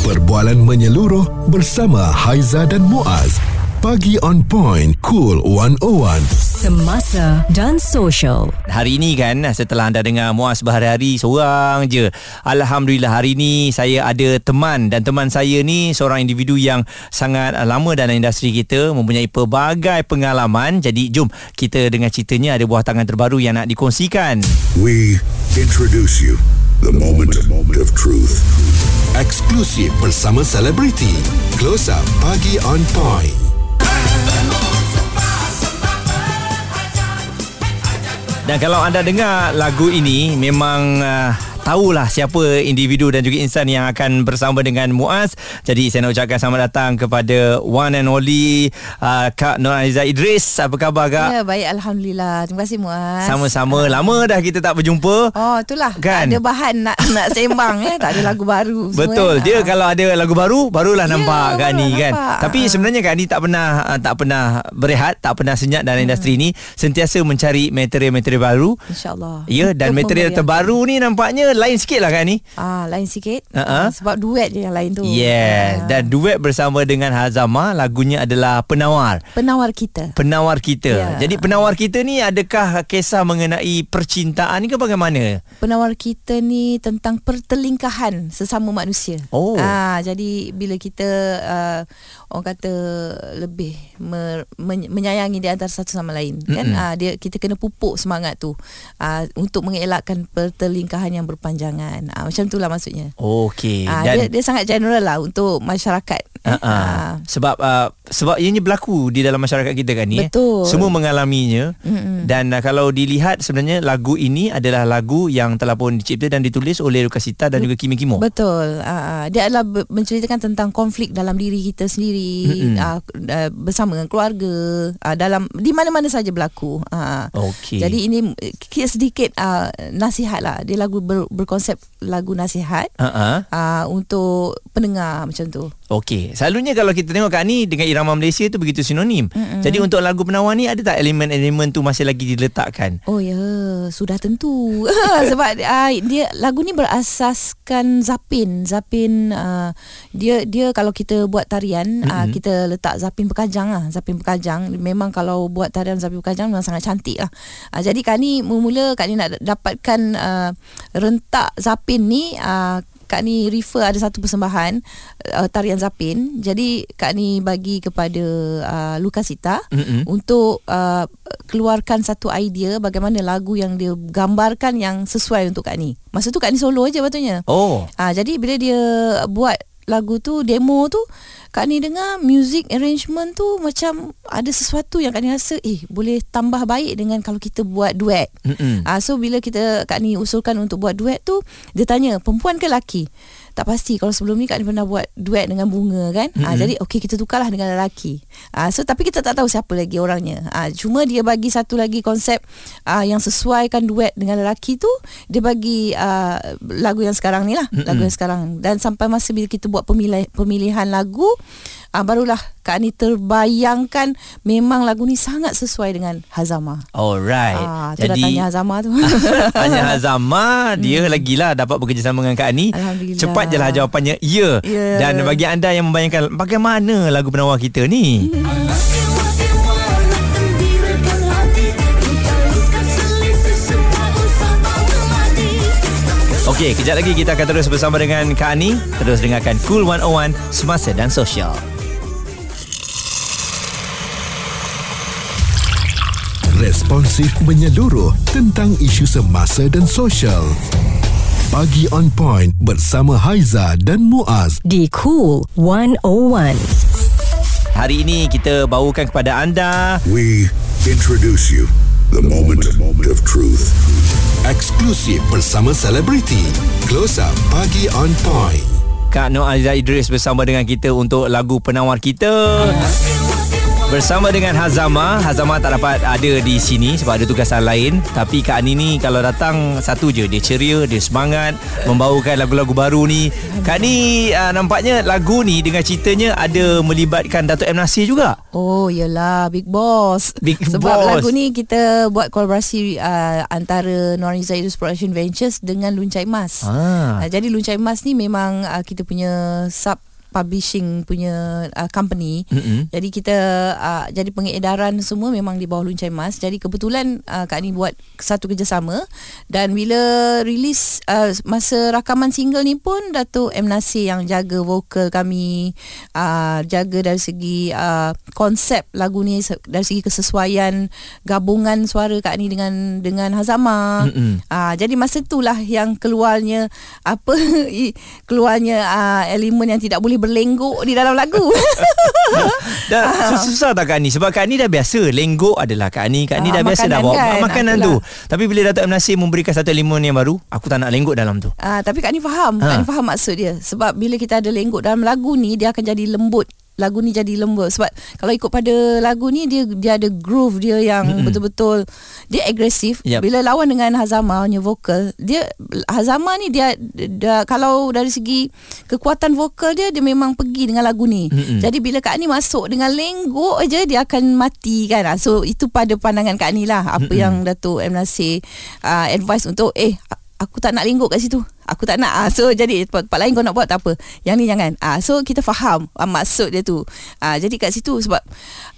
Perbualan menyeluruh bersama Haiza dan Muaz. Pagi on point, cool 101. Semasa dan social. Hari ini kan setelah anda dengar Muaz berhari-hari seorang je. Alhamdulillah hari ini saya ada teman dan teman saya ni seorang individu yang sangat lama dalam industri kita mempunyai pelbagai pengalaman. Jadi jom kita dengar ceritanya ada buah tangan terbaru yang nak dikongsikan. We introduce you the moment of truth. Eksklusif bersama selebriti. Close up pagi on point. Dan kalau anda dengar lagu ini memang uh, tahulah siapa individu dan juga insan yang akan bersama dengan Muaz. Jadi saya nak ucapkan selamat datang kepada one and only uh, Kak Nur Aiza Idris. Apa khabar Kak? Ya, baik Alhamdulillah. Terima kasih Muaz. Sama-sama. Lama dah kita tak berjumpa. Oh, itulah. Kan? Tak ada bahan nak nak sembang ya. Tak ada lagu baru. semua, Betul. ya. Dia kalau ada lagu baru, barulah Ya, nampak Kak Ni kan. nampak. Tapi Ah. sebenarnya Kak Ni tak pernah uh, tak pernah berehat, tak pernah senyap dalam industri ni, sentiasa mencari material-material baru. InsyaAllah. Ya, dan Untuk material terbaru ni nampaknya lain sikit lah Kak Ni. Ah, lain sikit. Ah, sebab duet je yang lain tu. Yeah, Ah. dan duet bersama dengan Hazama lagunya adalah Penawar. penawar kita. Penawar kita. Ya. Jadi penawar kita ni adakah kisah mengenai percintaan ni ke bagaimana? Penawar kita ni tentang pertelingkahan sesama manusia. Oh. Ah, jadi bila kita uh, orang kata lebih mer, men, menyayangi di antara satu sama lain kan Mm-mm. ah, dia kita kena pupuk semangat tu ah, untuk mengelakkan pertelingkahan yang berpanjangan. Ah, macam itulah maksudnya. Okey. Ah, dia, dia sangat general lah untuk masyarakat. Uh, uh, sebab uh, sebab ianya berlaku di dalam masyarakat kita kan ni. eh. Betul. Semua mengalaminya. Mm-mm. Dan uh, kalau dilihat sebenarnya lagu ini adalah lagu yang telah pun dicipta dan ditulis oleh Lukasita dan juga Kimi Kimo. Betul. Uh, dia adalah ber- menceritakan tentang konflik dalam diri kita sendiri Mm-mm. uh, uh, bersama dengan keluarga uh, dalam di mana-mana saja berlaku. Uh, Okey. Jadi ini eh, sedikit uh, nasihat lah. Dia lagu ber, berkonsep lagu nasihat Uh, uh. uh, untuk pendengar macam tu. Okey, selalunya kalau kita tengok Kak Ni dengan irama Malaysia tu begitu sinonim. Mm-mm. Jadi untuk lagu penawar ni ada tak elemen-elemen tu masih lagi diletakkan? Oh ya, sudah tentu. Sebab uh, dia lagu ni berasaskan zapin. Zapin uh, dia dia kalau kita buat tarian mm-hmm. uh, kita letak zapin pekajang lah. Zapin pekajang memang kalau buat tarian zapin pekajang memang sangat cantik lah. Uh, jadi Kak ni mula-mula Kak ni nak dapatkan uh, rentak zapin ni uh, Kak ni refer ada satu persembahan uh, tarian zapin. Jadi Kak ni bagi kepada uh, Lukasita Mm-mm. untuk uh, keluarkan satu idea bagaimana lagu yang dia gambarkan yang sesuai untuk Kak Ni. Masa tu Kak Ni solo aja patutnya. Oh, Ah jadi bila dia buat lagu tu demo tu Kak Ni dengar music arrangement tu macam ada sesuatu yang Kak Ni rasa eh boleh tambah baik dengan kalau kita buat duet. Mm-mm. Ah so bila kita Kak Ni usulkan untuk buat duet tu dia tanya perempuan ke lelaki? Tak pasti kalau sebelum ni Kak Ni pernah buat duet dengan bunga kan. Mm-hmm. Ah jadi okey kita tukarlah dengan lelaki. Ah so tapi kita tak tahu siapa lagi orangnya. Ah cuma dia bagi satu lagi konsep ah yang sesuaikan duet dengan lelaki tu dia bagi ah, lagu yang sekarang ni lah, mm-hmm. lagu yang sekarang dan sampai masa bila kita buat pemilihan pemilihan lagu ah barulah Kak Ni terbayangkan memang lagu ni sangat sesuai dengan Hazama. alright. Ah, tu dah tanya Hazama tu. Tanya Hazama Dia lagilah Dapat bekerjasama dengan Kak Ni Hmm. Alhamdulillah. Cepat je lah jawapannya Ya Ya. Dan bagi anda yang membayangkan Bagaimana lagu penawar kita ni Okey, kejap lagi kita akan terus bersama dengan Kak Ani. Terus dengarkan Cool 101 Semasa dan Sosial. Responsif menyeluruh tentang isu semasa dan sosial. Pagi on point bersama Haiza dan Muaz. Di Cool 101. Hari ini kita bawakan kepada anda We introduce you the moment of truth. Eksklusif bersama selebriti. Close up pagi on point. Kak Nur Azizah Idris bersama dengan kita untuk lagu penawar kita. Bersama dengan Hazama Hazama tak dapat ada di sini Sebab ada tugasan lain Tapi Kak Ani ni Kalau datang Satu je Dia ceria Dia semangat Membawakan lagu-lagu baru ni Kak Ni uh, Nampaknya lagu ni Dengan ceritanya Ada melibatkan Dato' M. Nasir juga Oh yelah Big Boss Big Sebab Boss. lagu ni kita buat kolaborasi uh, Antara Norin Zaidus Production Ventures Dengan Luncai Mas Ah. uh, Jadi Luncai Mas ni memang uh, Kita punya sub publishing punya uh, company. Mm-mm. Jadi kita uh, jadi pengedaran semua memang di bawah Luncai Mas. Jadi kebetulan uh, Kak Ni buat satu kerjasama dan bila release uh, masa rakaman single ni pun Datuk M Nasir yang jaga vokal kami uh, jaga dari segi uh, konsep lagu ni dari segi kesesuaian gabungan suara Kak Ni dengan dengan Hazama. Ah jadi masa itulah yang keluarnya apa keluarnya uh, elemen yang tidak boleh berlenggok di dalam lagu. Dah sus- susah tak Kak Ani Sebab Kak Ani dah biasa Lenggok adalah Kak Ani Kak Ani Ah, dah biasa dah bawa kan, makanan itulah. tu Tapi bila Dato' M. Nasir memberikan satu elemen yang baru Aku tak nak lenggok dalam tu Ah tapi Kak Ni faham, Ha. Kak Ni faham maksud dia. Sebab bila kita ada lenggok dalam lagu ni dia akan jadi lembut. Lagu ni jadi lembut sebab kalau ikut pada lagu ni dia dia ada groove dia yang Mm-mm. betul-betul dia agresif. Yap. Bila lawan dengan Hazama punya vokal, dia Hazama ni dia, dia kalau dari segi kekuatan vokal dia dia memang pergi dengan lagu ni. Mm-mm. Jadi bila Kak Ni masuk dengan lenggok aja dia akan mati kan. Ah, So itu pada pandangan Kak Ni lah apa Mm-mm. yang Datuk M Nasir uh, advice untuk eh aku tak nak lenggok kat situ. Aku tak nak. Ah, so jadi tempat, tempat lain kau nak buat tak apa. Yang ni jangan. Ah, so kita faham ah, maksud dia tu. Ah, jadi kat situ sebab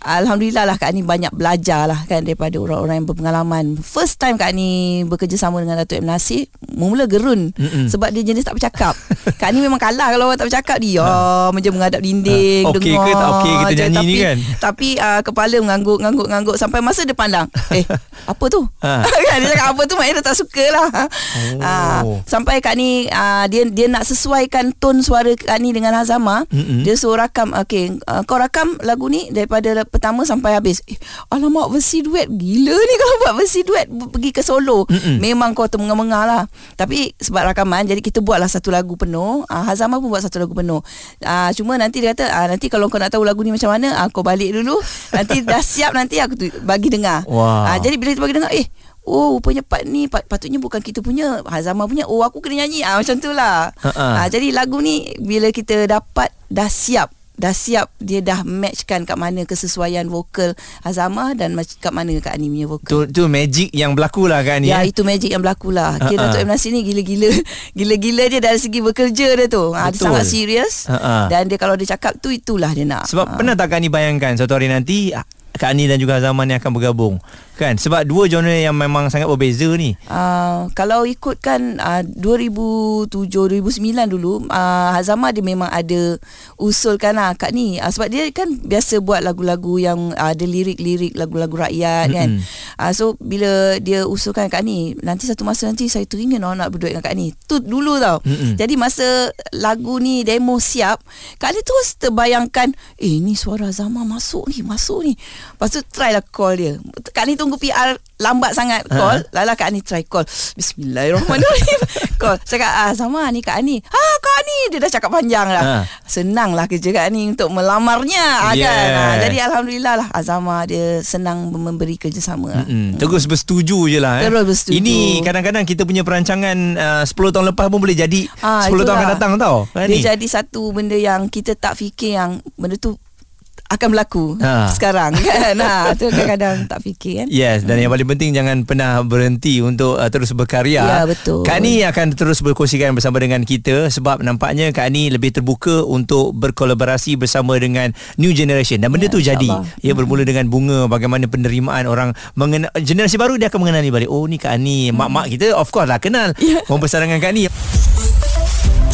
alhamdulillah lah Kak Ni banyak belajar lah kan daripada orang-orang yang berpengalaman. First time Kak Ni bekerjasama dengan Datuk M Nasir, mula gerun Mm-mm. sebab dia jenis tak bercakap. Kak Ni memang kalah kalau orang tak bercakap dia macam menghadap dinding, Ha. Okey ke dengar tak okey kita nyanyi tapi, ni kan? Tapi uh, kepala mengangguk, ngangguk, ngangguk sampai masa dia pandang. Eh, apa tu? Ha. kan dia cakap apa tu maknanya dia tak suka lah. Ah, sampai Kak Ni uh, dia dia nak sesuaikan tone suara Kak Ni dengan Hazama. Mm-mm. Dia suruh rakam okey uh, kau rakam lagu ni daripada pertama sampai habis. Eh, alamak versi duet gila ni kalau buat versi duet pergi ke solo. Mm-mm. Memang kau termengar-mengar lah. Tapi sebab rakaman jadi kita buatlah satu lagu penuh. Uh, Hazama pun buat satu lagu penuh. Uh, cuma nanti dia kata uh, nanti kalau kau nak tahu lagu ni macam mana uh, kau balik dulu. Nanti dah siap nanti aku tu bagi dengar. Wah. Ah, jadi bila kita bagi dengar eh Oh rupanya part ni pat, Patutnya bukan kita punya Hazama punya Oh aku kena nyanyi ah, Macam tu lah Ha-ha. ah, Jadi lagu ni Bila kita dapat Dah siap Dah siap Dia dah matchkan Kat mana kesesuaian vokal Hazama Dan kat mana Kak Ani punya vokal Tu, tu magic yang berlaku lah Kak Ani Ya eh? itu magic yang berlaku lah Kira Ha-ha. Datuk M. Nasir ni gila-gila Gila-gila dia dari segi bekerja dia tu ha, Dia sangat serius Ha-ha. Dan dia kalau dia cakap tu Itulah dia nak Sebab Ah. pernah tak Kak Ani bayangkan Suatu hari nanti Kak Ani dan juga Zaman ni akan bergabung. Kan? Sebab dua genre yang memang sangat berbeza ni. Uh, kalau ikutkan uh, 2007 2009 dulu uh, Hazama dia memang ada usulkan lah kat ni. Uh, sebab dia kan biasa buat lagu-lagu yang uh, ada lirik-lirik lagu-lagu rakyat kan. Mm-mm. uh, so bila dia usulkan kat ni nanti satu masa nanti saya teringin orang nak berduet dengan Kak Ni. Tu dulu tau. Mm-mm. jadi masa lagu ni demo siap Kak Ni terus terbayangkan eh ni suara Hazama masuk ni masuk ni lepas tu try lah call dia Kak Ni tunggu PR lambat sangat Ha. call Lala Kak Ani try call Bismillahirrahmanirrahim Call Cakap ah, sama ni Kak Ani Ah Kak Ani Dia dah cakap panjang lah Ha. Senang lah kerja Kak Ani Untuk melamarnya Yeah. kan ah, Jadi Alhamdulillah lah Azama dia senang memberi kerjasama lah. Mm-mm. Terus bersetuju je lah eh. Terus bersetuju. Ini kadang-kadang kita punya perancangan uh, 10 tahun lepas pun boleh jadi Ah, 10 tahun itulah. akan datang tau kan ni? Dia jadi satu benda yang kita tak fikir yang benda tu akan berlaku Ha. sekarang kan. Ha, tu kadang-kadang tak fikir kan. Yes dan yang paling penting jangan pernah berhenti untuk uh, terus berkarya. Ya, betul. Kak Ani akan terus berkongsikan bersama dengan kita sebab nampaknya Kak Ani lebih terbuka untuk berkolaborasi bersama dengan new generation dan benda Ya, tu jadi. insyaAllah. Ia bermula dengan bunga bagaimana penerimaan orang mengenal generasi baru dia akan mengenali balik. Oh ni Kak Ani, mak-mak kita of course lah kenal. Ya. Mempersara dengan Kak Ani.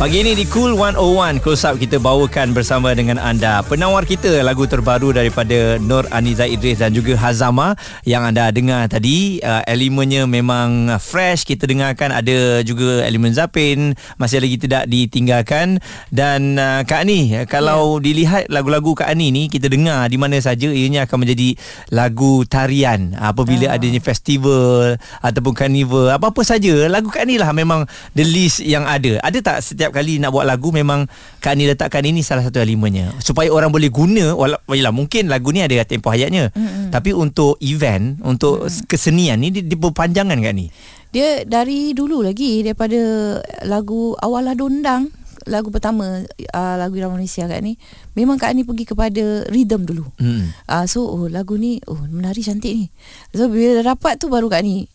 Pagi ini di Cool 101 Close Up kita bawakan bersama dengan anda Penawar kita lagu terbaru daripada Nur Aniza Idris dan juga Hazama Yang anda dengar tadi. Uh, Elemennya memang fresh. Kita dengarkan ada juga elemen Zapin. Masih lagi tidak ditinggalkan. Dan uh, Kak Ani Kalau yeah. dilihat lagu-lagu Kak Ani ni Kita dengar di mana saja Ianya akan menjadi lagu tarian. Apabila uh. adanya festival Ataupun carnival Apa-apa saja Lagu Kak Ani lah memang the list yang ada. Ada tak setiap setiap kali nak buat lagu memang Kak Ni letakkan ini salah satu elemennya supaya orang boleh guna walaupun mungkin lagu ni ada tempoh hayatnya mm-hmm. tapi untuk event untuk mm-hmm. kesenian ni dia, dia berpanjangan Kak Ni dia dari dulu lagi daripada lagu Awalah Dondang lagu pertama uh, lagu Irama Malaysia kat ni memang Kak Ni pergi kepada rhythm dulu mm. uh, so oh, lagu ni oh menari cantik ni so bila dapat tu baru Kak Ni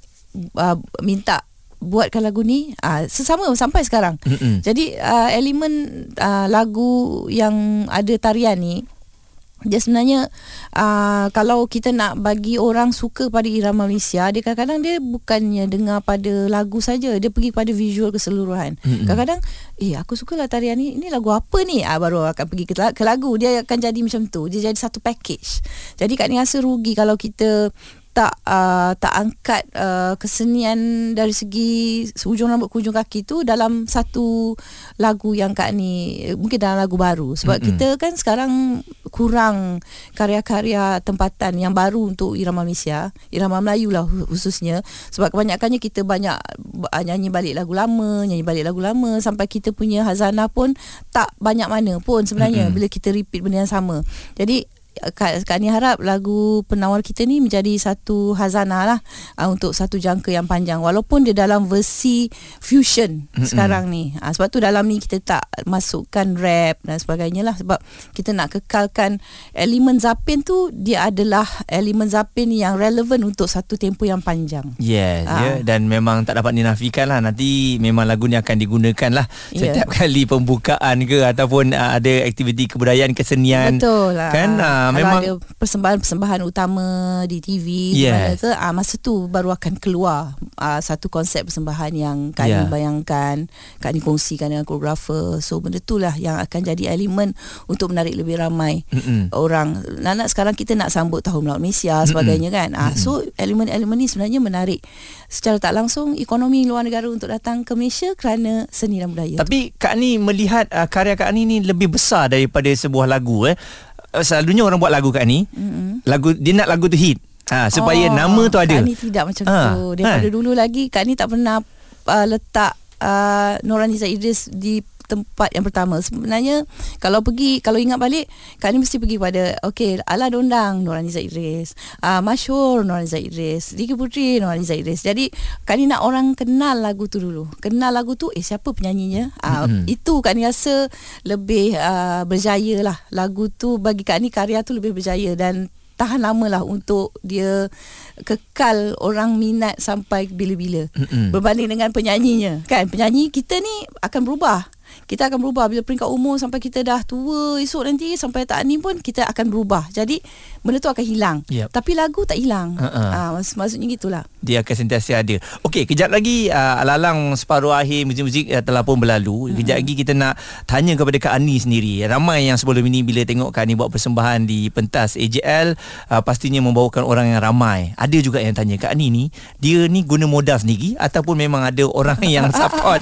uh, minta buatkan lagu ni uh, sesama sampai sekarang. Mm-hmm. Jadi uh, elemen uh, lagu yang ada tarian ni dia sebenarnya uh, kalau kita nak bagi orang suka pada irama Malaysia dia kadang-kadang dia bukannya dengar pada lagu saja. Dia pergi pada visual keseluruhan. Mm-hmm. kadang-kadang eh aku suka lah tarian ni. Ini lagu apa ni? Ah baru akan pergi ke, ke lagu. Dia akan jadi macam tu. Dia jadi satu package. Jadi kat ni rasa rugi kalau kita tak uh, tak angkat uh, kesenian dari segi hujung rambut ke hujung kaki tu dalam satu lagu yang Kak ni mungkin dalam lagu baru sebab mm-hmm. kita kan sekarang kurang karya-karya tempatan yang baru untuk irama Malaysia irama Melayu lah khususnya sebab kebanyakannya kita banyak nyanyi balik lagu lama nyanyi balik lagu lama sampai kita punya hazana pun tak banyak mana pun sebenarnya mm-hmm. bila kita repeat benda yang sama jadi Kak, Kak Ni harap lagu penawar kita ni menjadi satu hazana lah uh, untuk satu jangka yang panjang. Walaupun dia dalam versi fusion mm-hmm. sekarang ni. Uh, sebab tu dalam ni kita tak masukkan rap dan sebagainya lah. Sebab kita nak kekalkan elemen zapin tu dia adalah elemen zapin yang relevan untuk satu tempoh yang panjang. Yes uh. yeah, dan memang tak dapat dinafikan lah. Nanti memang lagu ni akan digunakan lah yeah. setiap kali pembukaan ke ataupun uh, ada aktiviti kebudayaan kesenian. Betul lah. Kan? Uh, kalau memang ada persembahan-persembahan utama di TV yes. ke uh, masa tu baru akan keluar uh, satu konsep persembahan yang Kak yeah. Ni bayangkan Kak Ni kongsikan dengan koreografer. So benda tu lah yang akan jadi elemen untuk menarik lebih ramai Mm-mm. orang. Nak sekarang kita nak sambut tahun Melaut Malaysia sebagainya kan. Uh, so elemen-elemen ni sebenarnya menarik secara tak langsung ekonomi luar negara untuk datang ke Malaysia kerana seni dan budaya. Tapi Kak Ni melihat uh, karya Kak Ni ni lebih besar daripada sebuah lagu Eh, selalunya orang buat lagu kat ni mm-hmm. lagu dia nak lagu tu hit ha supaya oh, nama tu ada Kak ni tidak macam ha. tu daripada ha. dulu lagi Kak ni tak pernah uh, letak uh, Norani Idris di tempat yang pertama. Sebenarnya kalau pergi kalau ingat balik Kak ni mesti pergi pada okey ala dondang Nurani Zaidris uh, masyhur Nurani Zaidris Diki Putri Nurani Zaidris jadi Kak ni nak orang kenal lagu tu dulu. Kenal lagu tu eh siapa penyanyinya? Uh, mm-hmm. itu Kak ni rasa lebih uh, berjaya lah lagu tu bagi Kak ni karya tu lebih berjaya dan tahan lama lah untuk dia kekal orang minat sampai bila-bila. Mm-hmm. berbanding dengan penyanyinya. Kan penyanyi kita ni akan berubah kita akan berubah. Bila peringkat umur sampai kita dah tua esok nanti sampai tak ni pun kita akan berubah. Jadi benda tu akan hilang. Yep. tapi lagu tak hilang. Uh-uh. uh, mak- maksudnya gitulah. Dia akan sentiasa ada. Okey, kejap lagi uh, alalang separuh akhir muzik-muzik uh, telah pun berlalu. Uh-huh. kejap lagi kita nak tanya kepada Kak Ani sendiri. Ramai yang sebelum ini bila tengok Kak Ani buat persembahan di pentas AJL uh, pastinya membawakan orang yang ramai. Ada juga yang tanya Kak Ani ni dia ni guna modal sendiri ataupun memang ada orang yang support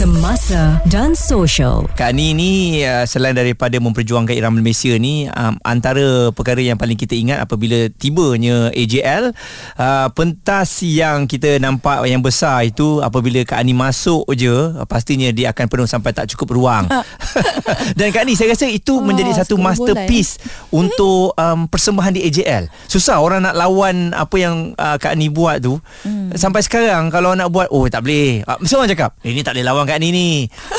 semasa dan social. Kak Ni ni uh, selain daripada memperjuangkan Irama Malaysia ni um, antara perkara yang paling kita ingat apabila tibanya AJL uh, pentas yang kita nampak yang besar itu apabila Kak Ni masuk je uh, pastinya dia akan penuh sampai tak cukup ruang. dan Kak Ni saya rasa itu oh, menjadi satu masterpiece bola, untuk um, persembahan di AJL. Susah orang nak lawan apa yang uh, Kak Ni buat tu. Hmm. Sampai sekarang kalau nak buat oh tak boleh. Uh, orang cakap ini tak boleh lawan Kak Ani ni.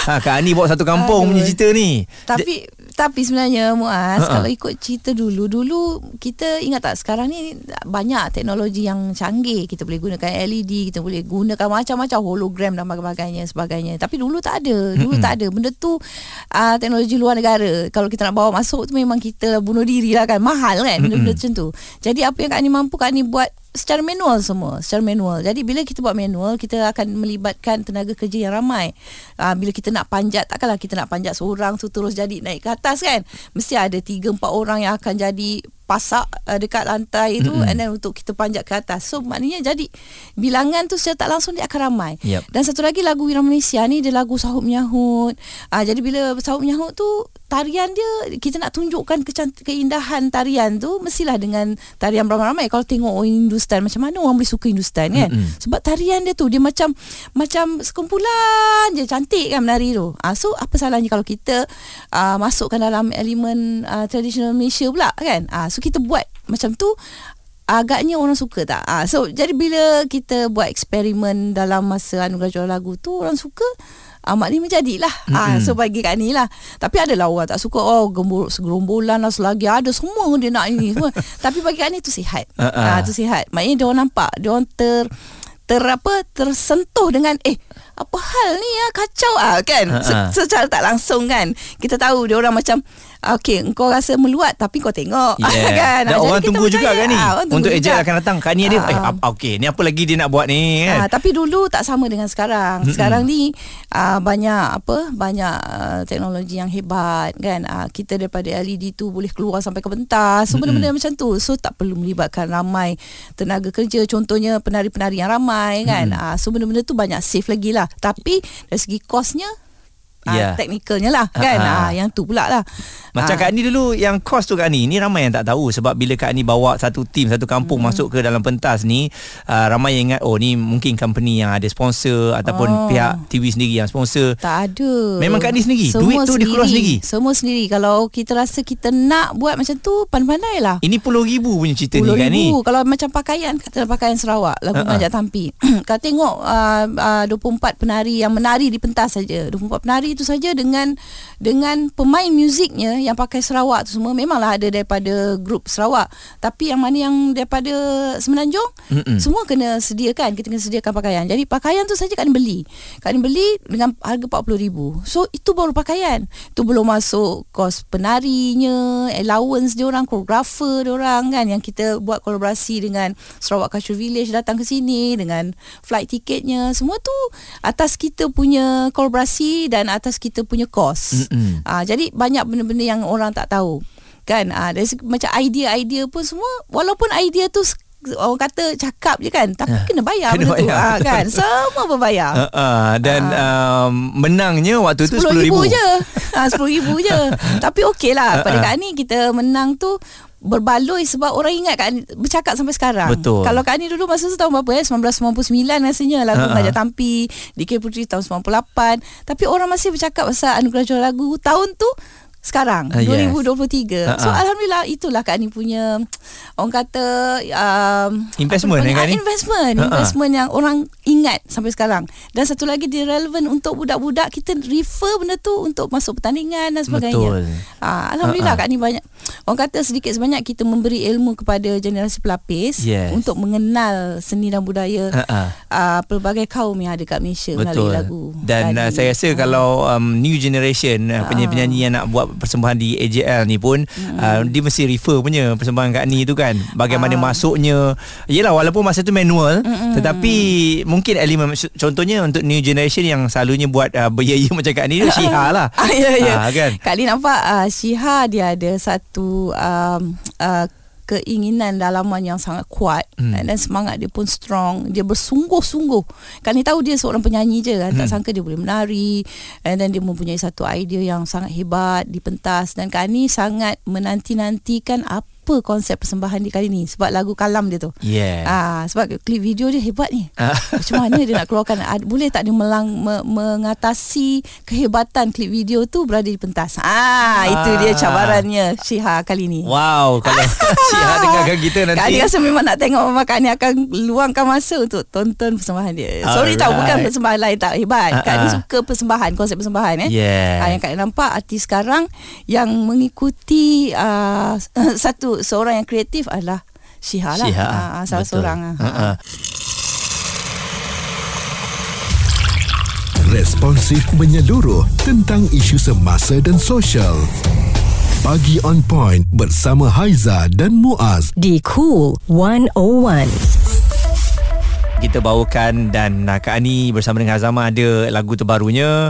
Ha Kak Ani bawa satu kampung punya cerita ni. Tapi Tapi sebenarnya Muaz, Ha-ha. kalau ikut cerita dulu, dulu kita ingat tak sekarang ni banyak teknologi yang canggih. Kita boleh gunakan LED, kita boleh gunakan macam-macam hologram dan sebagainya sebagainya. Tapi dulu tak ada. Dulu Mm-mm. tak ada. Benda tu uh, teknologi luar negara. Kalau kita nak bawa masuk tu memang kita bunuh diri lah kan. Mahal kan benda-benda macam tu. Jadi apa yang Kak Ani mampu Kak Ani buat secara manual semua secara manual. Jadi bila kita buat manual kita akan melibatkan tenaga kerja yang ramai. Uh, bila kita nak panjat takkanlah kita nak panjat seorang tu terus jadi naik ke atas kan. Mesti ada 3 4 orang yang akan jadi pasak uh, dekat lantai tu Mm-mm. and then untuk kita panjat ke atas. So maknanya jadi bilangan tu secara tak langsung dia akan ramai. Yep. dan satu lagi lagu Wira Malaysia ni dia lagu Sahut Menyahut. Uh, jadi bila Sahut Menyahut tu tarian dia kita nak tunjukkan kecant- keindahan tarian tu mestilah dengan tarian beramai-ramai kalau tengok orang Hindustan macam mana orang boleh suka Hindustan kan? Mm-mm. sebab tarian dia tu dia macam macam sekumpulan je cantik kan menari tu. Uh, so apa salahnya kalau kita uh, masukkan dalam elemen uh, tradisional Malaysia pula kan? Uh, so kita buat macam tu agaknya orang suka tak? Uh, so jadi bila kita buat eksperimen dalam masa anugerah juara lagu tu orang suka Ah, maknanya menjadilah. Ah, Mm-mm. So bagi kat ni lah. Tapi adalah orang tak suka Oh gembur, segerombolan lah Selagi. Ada semua dia nak ini semua. Tapi bagi kat ni tu sihat. Ah, ah. Ah, Tu sihat. Maknanya dia orang nampak Dia orang ter ter apa tersentuh dengan eh apa hal ni ya kacau ah kan? Ha, Se- ha. secara tak langsung kan? Kita tahu dia orang macam ah, okey engkau rasa meluat tapi kau tengok Yeah. kan Dan orang tunggu juga kan ni tunggu Untuk. AJ akan datang Kak ni dia Ah, eh, ah. Okey ni apa lagi dia nak buat ni kan Ah, tapi dulu tak sama dengan sekarang. Sekarang ni ah, banyak apa? Banyak ah, teknologi yang hebat kan. Ah, kita daripada LED tu boleh keluar sampai ke pentas. So benda-benda macam tu. So tak perlu melibatkan ramai tenaga kerja. Contohnya penari-penari yang ramai kan. Ah, so benda-benda tu banyak safe lagi lah. Tapi dari segi kosnya Ya. ah, teknikalnya lah kan. Ah. Ah, yang tu pula lah. Macam Ah. Kak Ni dulu Yang kos tu Kak Ni Ni ramai yang tak tahu Sebab bila Kak Ni bawa Satu tim Satu kampung Hmm. Masuk ke dalam pentas ni uh, Ramai yang ingat Oh ni mungkin company yang ada sponsor Ataupun Oh. pihak TV sendiri yang sponsor Tak ada. Memang Kak Ni sendiri? Semua Duit tu dia keluar sendiri? Semua sendiri. Kalau kita rasa kita nak buat macam tu, pandai-pandai lah. Ini puluh ribu punya cerita ni Kak Ni ribu. Kalau macam pakaian Kata pakaian Sarawak Lagu Ha-ha. uh-uh. Ngajak Tampi Kau tengok uh, uh, 24 penari Yang menari di pentas saja 24 penari itu saja Dengan Dengan pemain muziknya Yang pakai Sarawak tu semua. Memanglah ada daripada Grup Sarawak. Tapi yang mana yang Daripada Semenanjung Mm-mm. Semua kena sediakan. Kita kena sediakan pakaian. Jadi pakaian tu saja Kak Ni beli. Kak Ni beli Dengan harga RM40,000 So itu baru pakaian. Itu belum masuk Kos penarinya Allowance dia orang Choreographer dia orang kan Yang kita buat kolaborasi Dengan Sarawak Culture Village Datang ke sini Dengan flight tiketnya. Semua tu Atas kita punya Kolaborasi Dan atas kita punya kos. Ah, Jadi banyak benda-benda Yang orang tak tahu. Kan? Ah, dari segi, Macam idea-idea pun semua Walaupun idea tu Orang kata cakap je kan Tapi Ah, kena bayar kena benda tu. bayar, ah, betul. kan? Semua berbayar Uh, uh, dan um, menangnya waktu tu RM10,000 RM10,000 je. Ha, RM10,000 je. Tapi okey lah. Pada Ha, ha. Kak Ani Kita menang tu berbaloi sebab orang ingat Kak Ani bercakap sampai sekarang. Betul. Kalau Kak Ani dulu masa tu tahun berapa eh 1999 rasanya lagu Ha-ha. Ngajak Tampi, DK Puteri tahun 98. Tapi orang masih bercakap pasal anugerah juara lagu tahun tu sekarang Ah, yes. 2023. Ha-ha. So alhamdulillah itulah Kak Ani punya orang kata um, Investment, apa eh? Ani? Ah, investment, Ha-ha. investment yang orang ingat sampai sekarang. Dan satu lagi dia relevan untuk budak-budak kita refer benda tu untuk masuk pertandingan dan sebagainya. Betul. Ah, alhamdulillah Ha-ha. Kak Ni banyak orang kata sedikit sebanyak kita memberi ilmu kepada generasi pelapis Yes. untuk mengenal seni dan budaya Ha-ha. uh, pelbagai kaum yang ada kat Malaysia melalui Betul. lagu. Dan uh, saya rasa Ah. kalau um, new generation uh, penyanyi-penyanyi yang nak buat persembahan di AJL ni pun uh, dia mesti refer punya persembahan kat ni tu kan. Bagaimana Ah. masuknya. Yelah walaupun masa tu manual tetapi mungkin elemen contohnya untuk new generation yang selalunya buat uh, beria macam kat ni tu Syiha lah. Ah, ya, ya. Ah, kan? Kak Lee nampak uh, Syiha dia ada satu um, uh, keinginan dalaman yang sangat kuat. Hmm. dan semangat dia pun strong. Dia bersungguh-sungguh. Kak Lee tahu dia seorang penyanyi je kan tak Hmm. sangka dia boleh menari. And then dia mempunyai satu idea yang sangat hebat di pentas dan Kak Ni sangat menanti-nantikan apa apa konsep persembahan dia kali ni sebab lagu kalam dia tu. Yeah. Ah sebab klip video dia hebat ni. Ah. Macam mana dia nak keluarkan boleh tak dia melang me, mengatasi kehebatan klip video tu berada di pentas. Ah, itu dia cabarannya Syiha kali ni. Wow, kalau Syihah dengarkan kita Kak nanti. Ani rasa memang nak tengok Mama Kak Ani akan luangkan masa untuk tonton persembahan dia. Sorry Alright. tahu bukan persembahan lain tak hebat. Kak Ani Ah, ah. suka persembahan, konsep persembahan eh. Yeah. Ah, yang Kak nampak artis sekarang yang mengikuti uh, satu seorang yang kreatif adalah Syiha lah. Syihah. Ah, salah Betul. seorang. ah. Ah, ah. Responsif menyeluruh tentang isu semasa dan sosial. Pagi on point bersama Haiza dan Muaz. di Cool 101. Kita bawakan dan uh, Kak Ani bersama dengan Azama ada lagu terbarunya.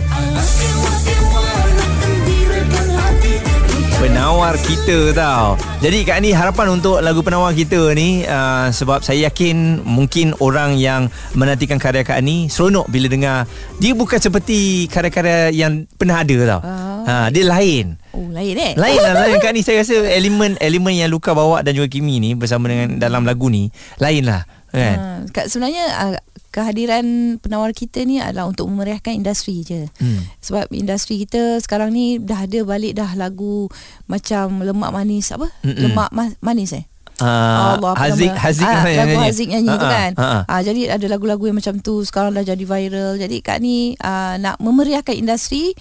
Penawar kita tau. Jadi Kak Ani harapan untuk lagu penawar kita ni uh, Sebab saya yakin mungkin orang yang menantikan karya Kak Ani Seronok bila dengar Dia bukan seperti karya-karya yang pernah ada tau. Ah. ha, Dia lain. Oh, lain eh? Lain lah lain. Kak Ni saya rasa elemen elemen yang Luka bawa dan juga Kimi ni bersama dengan dalam lagu ni lain lah kan. Ha, Kak sebenarnya uh, kehadiran penawar kita ni adalah untuk memeriahkan industri je. Hmm. Sebab industri kita sekarang ni dah ada balik dah lagu macam lemak manis apa? Mm-mm. Lemak ma- manis eh? Uh, Allah, Haziq nama? Haziq ah, yang lagu nyanyi. Haziq nyanyi tu Ah, ah, kan. ah, ah. Ah, jadi ada lagu-lagu yang macam tu sekarang dah jadi viral. Jadi Kak ni ah, nak memeriahkan industri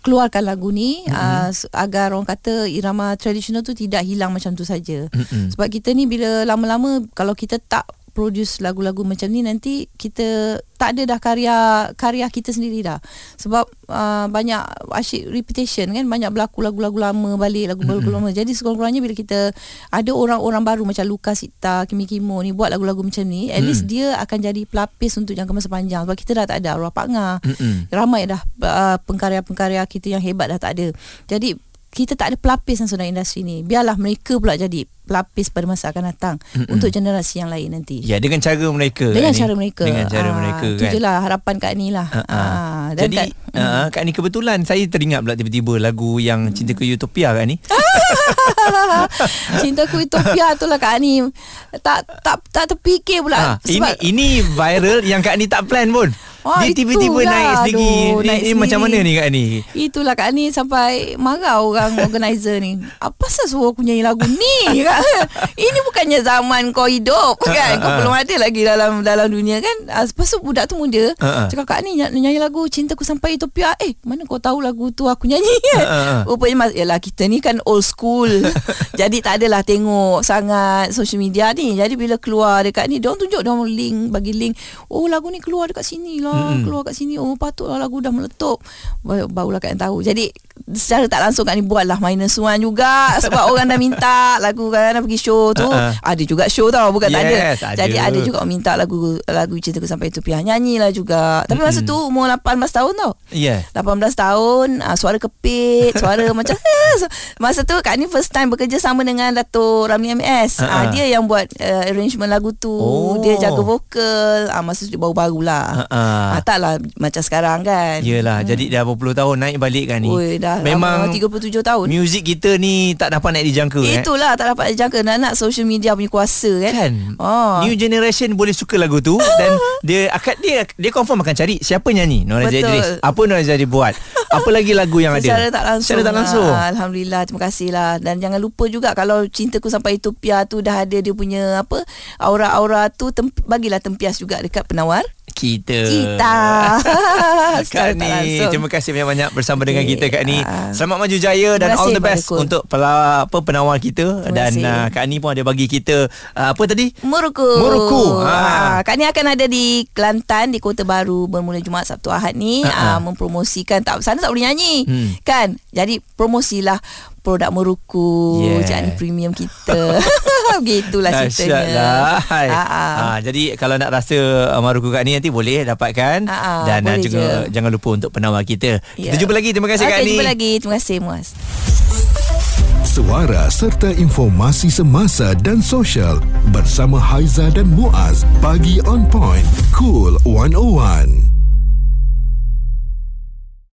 keluarkan lagu ni mm-hmm. uh, agar orang kata irama tradisional tu tidak hilang macam tu saja. Mm-mm. Sebab kita ni bila lama-lama kalau kita tak produce lagu-lagu macam ni nanti kita tak ada dah karya karya kita sendiri dah. Sebab uh, banyak asyik repetition kan banyak berlaku lagu-lagu lama balik lagu-lagu mm-hmm. lama. Jadi sekurang-kurangnya bila kita ada orang-orang baru macam Lukas Sita, Kimi Kimo ni buat lagu-lagu macam ni, at least dia akan jadi pelapis untuk jangka masa panjang sebab kita dah tak ada arwah Pak Ngah. Ramai dah uh, pengkarya-pengkarya kita yang hebat dah tak ada. Jadi kita tak ada pelapis yang dalam industri ni. Biarlah mereka pula jadi pelapis pada masa akan datang Mm-mm. untuk generasi yang lain nanti. Ya dengan cara mereka Dengan Kak Ni. cara mereka. Dengan cara Ah, mereka Itu kan. je lah harapan Kak Ni lah. Ah, ah. Dan Jadi Kak, uh, Kak Ni kebetulan Saya teringat pula tiba-tiba Lagu yang Cinta ke Utopia Kak Ni Cinta ku Utopia tu lah Kak Ni tak tak tak terfikir pula ha, sebab ini, ini viral Yang Kak Ni tak plan pun Wah, Dia tiba-tiba itulah. naik sendiri Aduh, Ni, naik ni macam mana ni Kak Ni Itulah Kak Ni sampai marah orang organizer ni. Apa pasal suruh aku nyanyi lagu ni? Kak? Ini bukannya zaman kau hidup kan? Kau Ah, ah. belum ada lagi dalam dalam dunia kan? Ah, Lepas tu budak tu muda. Ah, ah. Cakap Kak Ni ny- nyanyi lagu Cintaku Sampai Utopia. Eh, mana kau tahu lagu tu aku nyanyi kan? Ah, ah. Rupanya mas, yalah kita ni kan old school. Jadi tak adalah tengok sangat social media ni. Jadi bila keluar dekat ni, dia orang tunjuk dia orang link, bagi link. Oh lagu ni keluar dekat sini lah. Keluar kat sini. Oh patutlah lagu dah meletup. Ba- Barulah kat tahu. Jadi secara tak langsung kat ni buatlah minus one juga. Sebab orang dah minta lagu kan pergi show tu. Uh-uh. Ada juga show tau. Bukan tak ada. Yes, ada. Jadi ada juga orang minta lagu lagu Cintaku Sampai Utopia. Nyanyilah juga. Tapi masa tu umur 18 tahun tau. Ya 18 tahun uh, Suara kepit Suara macam Masa tu Kak ni first time Bekerja sama dengan Dato' Ramli MS uh, Ha-ha. Dia yang buat uh, Arrangement lagu tu Oh. Dia jaga vokal uh, Masa tu dia baru-baru lah Ha-ha. uh, Taklah macam sekarang kan Yelah Jadi dah berpuluh tahun Naik balik kan ni Oi, dah Memang lama, 37 tahun. Muzik kita ni Tak dapat nak dijangka eh. Itulah tak dapat dijangka Nak-nak social media punya kuasa kan Kan? Oh. New generation boleh suka lagu tu Dan dia akan dia dia confirm akan cari Siapa nyanyi Nora Betul. Idris Apa Nora Idris buat? Apa lagi lagu yang ada? Secara tak langsung Secara tak langsung. Lah. Alhamdulillah Terima kasih lah. Dan jangan lupa juga Kalau cintaku sampai Utopia tu Dah ada dia punya Apa Aura-aura tu tem- Bagilah tempias juga Dekat penawar Kita Kita Kak Ni. Terima kasih banyak-banyak Bersama dengan Okey. kita Kak Ni Ah. Selamat maju jaya Dan all the best Dekul. Untuk pela, apa, penawar kita Dan uh, Kak Ni pun ada bagi kita uh, Apa tadi Muruku Muruku. Ha. ha. Kak ni akan ada di Kelantan Di Kota Baru Bermula Jumaat Sabtu Ahad ni ha. uh, Mempromosikan tak Sana tak boleh nyanyi Hmm. Kan Jadi promosilah Produk Muruku Yeah. yeah. Ni premium kita Begitulah ceritanya lah Hai. Ha, ha. Ha, Jadi kalau nak rasa uh, Maruku Kak Ni nanti boleh dapatkan Ha, ha, Dan uh, boleh juga, je. jangan lupa untuk penawar kita Kita Ya. jumpa lagi Terima kasih Kak Okey, Ni jumpa lagi Terima kasih Muaz Suara serta informasi semasa dan sosial bersama Haiza dan Muaz. Pagi on point. Cool 101.